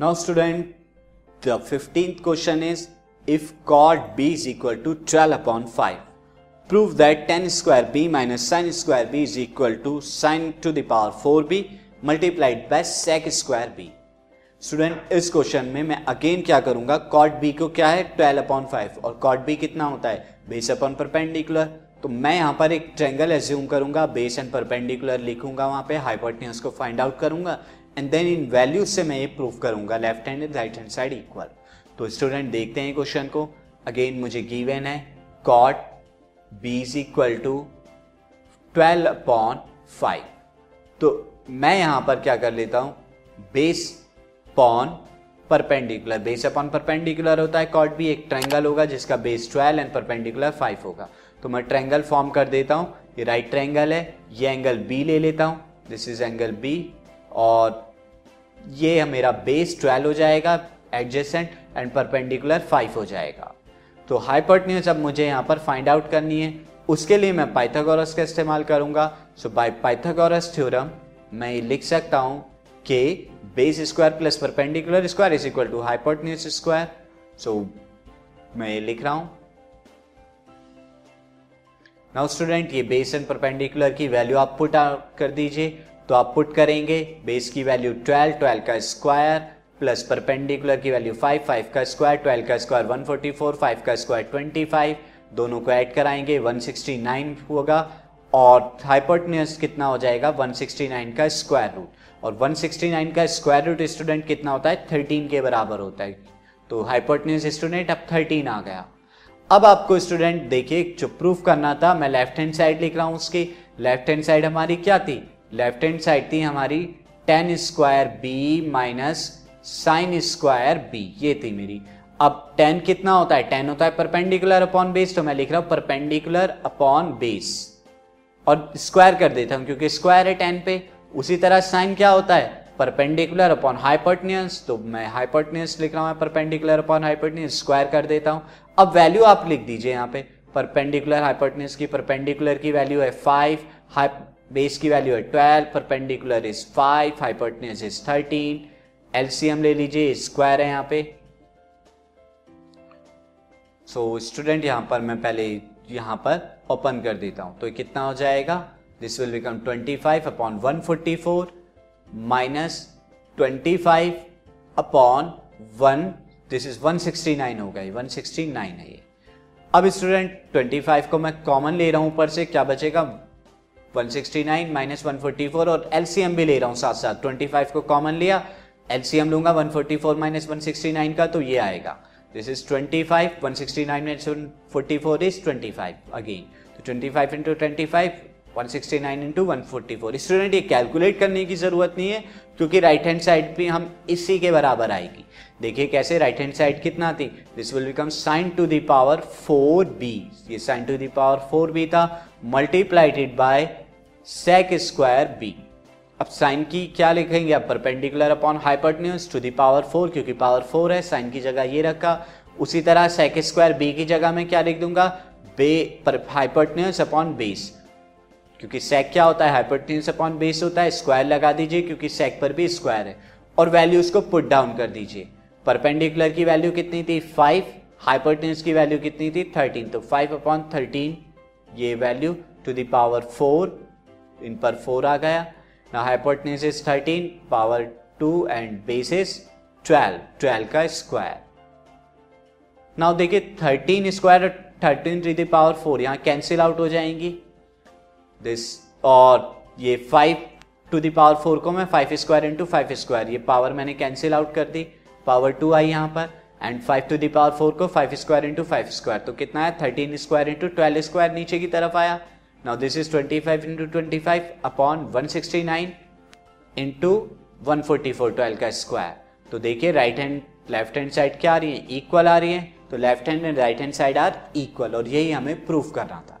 Now student, the 15th question is if cot b is equal to 12 upon 5. Prove that tan square b minus sin square b is equal to sin to the power 4b multiplied by sec square b. Student इस question में मैं again क्या करूँगा cot B को क्या है 12 upon five और cot B कितना होता है बेस अपॉन परपेंडिकुलर तो मैं यहाँ पर एक ट्रेंगल एज्यूम करूँगा बेस एंड परपेंडिकुलर लिखूँगा वहाँ पे हाइपोटेन्यूज को फाइंड आउट करूँगा एंड देन इन वैल्यूज़ से मैं ये प्रूव करूँगा left hand and right hand side equal तो स्टूडेंट देखते हैं क्वेश्चन को. अगेन मुझे गिवन है. Cot B is equal to twelve upon five तो मैं यहाँ पर क्या कर लेता हूँ? Base upon perpendicular base upon perpendicular होता है. कॉट भी एक ट्रायंगल होगा, जिसका base twelve and perpendicular five होगा. तो मैं ट्रायंगल फॉर्म कर देता हूँ. ये राइट ट्रायंगल है. ये एंगल बी ले लेता हूँ. दिस इज़ एंगल बी और ये मेरा बेस ट्वेल्व हो जाएगा एडजेसेंट एंड परपेंडिकुलर फाइव हो जाएगा। तो हाइपोटन्यूज अब मुझे यहाँ पर फाइंड आउट करनी है। उसके लिए मैं पाइथागोरस का इस्तेमाल करूँगा। सो बाय पाइथागोरस थ्योरम मैं लिख सकता हूँ कि base square plus perpendicular square is equal to hypotenuse square so मैं ये लिख रहा हूँ। नाउ स्टूडेंट ये बेस एंड परपेंडिकुलर की वैल्यू आप पुट कर दीजिए। तो आप पुट करेंगे बेस की वैल्यू 12 12 का स्क्वायर प्लस परपेंडिकुलर की वैल्यू 5 5 का स्क्वायर 12 का स्क्वायर 144 5 का स्क्वायर 25 दोनों को ऐड कराएँगे 169 होगा, और हाइपोटनियस कितना हो जाएगा 169 का स्क्वायर रूट और 169 का स्क्वायर रूट स्टूडेंट कितना होता है 13 के बराबर होता है. तो हाइपोटनियस स्टूडेंट अब 13 आ गया. अब आपको स्टूडेंट देखिए, जो प्रूफ करना था, मैं लेफ़्ट हैंड साइड लिख रहा हूँ उसकी. लेफ़्ट हैंड साइड हमारी क्या थी? लेफ़्ट हैंड साइड थी हमारी tan square B minus sine square B ये थी मेरी। अब टेन कितना होता है? टेन होता है परपेंडिकुलर अपॉन बेस तो मैं लिख रहा हूँ परपेंडिकुलर अपॉन बेस और स्क्वायर कर देता हूँ, क्योंकि स्क्वायर है टेन पे। उसी तरह साइन क्या होता है? परपेंडिकुलर अपॉन हाइपोटनियस तो मैं हाइपोटनियस लिख रहा हूँ परपेंडिकुलर अपॉन हाइपोटनियस स्क्वायर कर देता हूँ। अब वैल्यू आप लिख दीजिए यहाँ पे। परपेंडिकुलर हाइपोटनियस की परपेंडिकुलर की वैल्यू है फाइव बेस की वैल्यू है twelve perpendicular is five hypotenuse is thirteen LCM ले लीजिए स्क्वायर है यहाँ पे। सो so, स्टूडेंट यहाँ पर मैं पहले यहाँ पर ओपन कर देता हूँ। तो कितना हो जाएगा? This will become 25 upon one forty four minus twenty five upon one this is one sixty nine 169 हो गई 169 है ये। अब स्टूडेंट 25 को मैं कॉमन ले रहा हूँ ऊपर से क्या बचेगा? 169 माइनस 144 और एलसीएम भी ले रहा हूँ साथ साथ 25 को कॉमन लिया, एलसीएम लूँगा 144 माइनस वन का तो ये आएगा। This is 25 169 minus one is 25 again. तो 25 into twenty five one sixty nine into one student ये कैलकुलेट करने की ज़रूरत नहीं है, क्योंकि राइट हैंड साइड भी हम इसी के बराबर आएगी। देखिए कैसे राइट हैंड साइड कितना थी। This will become sine to the power four B ये sine to the power four B था multiplied by sec square B अब साइन की क्या लिखेंगे? अब perpendicular upon hypotenuse to the power four क्योंकि पावर फोर है साइन की जगह ये रखा। उसी तरह सेक स्क्वायर बी की जगह में क्या लिख दूँगा? बे पर हाइपोटेन्यूज अपॉन बेस क्योंकि सेक क्या होता है? हाइपोटेन्यूज अपॉन बेस होता है स्क्वायर लगा दीजिए, क्योंकि सेक पर भी स्क्वायर है। और वैल्यूज़ को पुट डाउन कर दीजिए। परपेंडिकुलर की वैल्यू कितनी थी? फाइव हाइपोटेन्यूज की वैल्यू कितनी थी? थर्टीन तो फाइव अपॉन थर्टीन ये value to the power four इन पर फोर आ गया। ना hypotenuse is thirteen power two and base is twelve twelve का स्क्वायर नाउ देखिए thirteen square thirteen to the power four यहाँ कैंसिल आउट हो जाएँगी। दिस और ये five to the power four को मैं five square into five square ये पावर मैंने कैंसिल आउट कर दी। पावर टू आई यहाँ पर and five to the power four को five square into five square तो कितना है thirteen square into twelve square नीचे की तरफ़ आया। Now this is twenty five into twenty five upon one sixty nine into one forty four twelve का square तो देखिए right hand left hand side क्या आ रही है? इक्वल आ रही है। तो left hand and right hand side are equal और यही हमें प्रूफ करना था।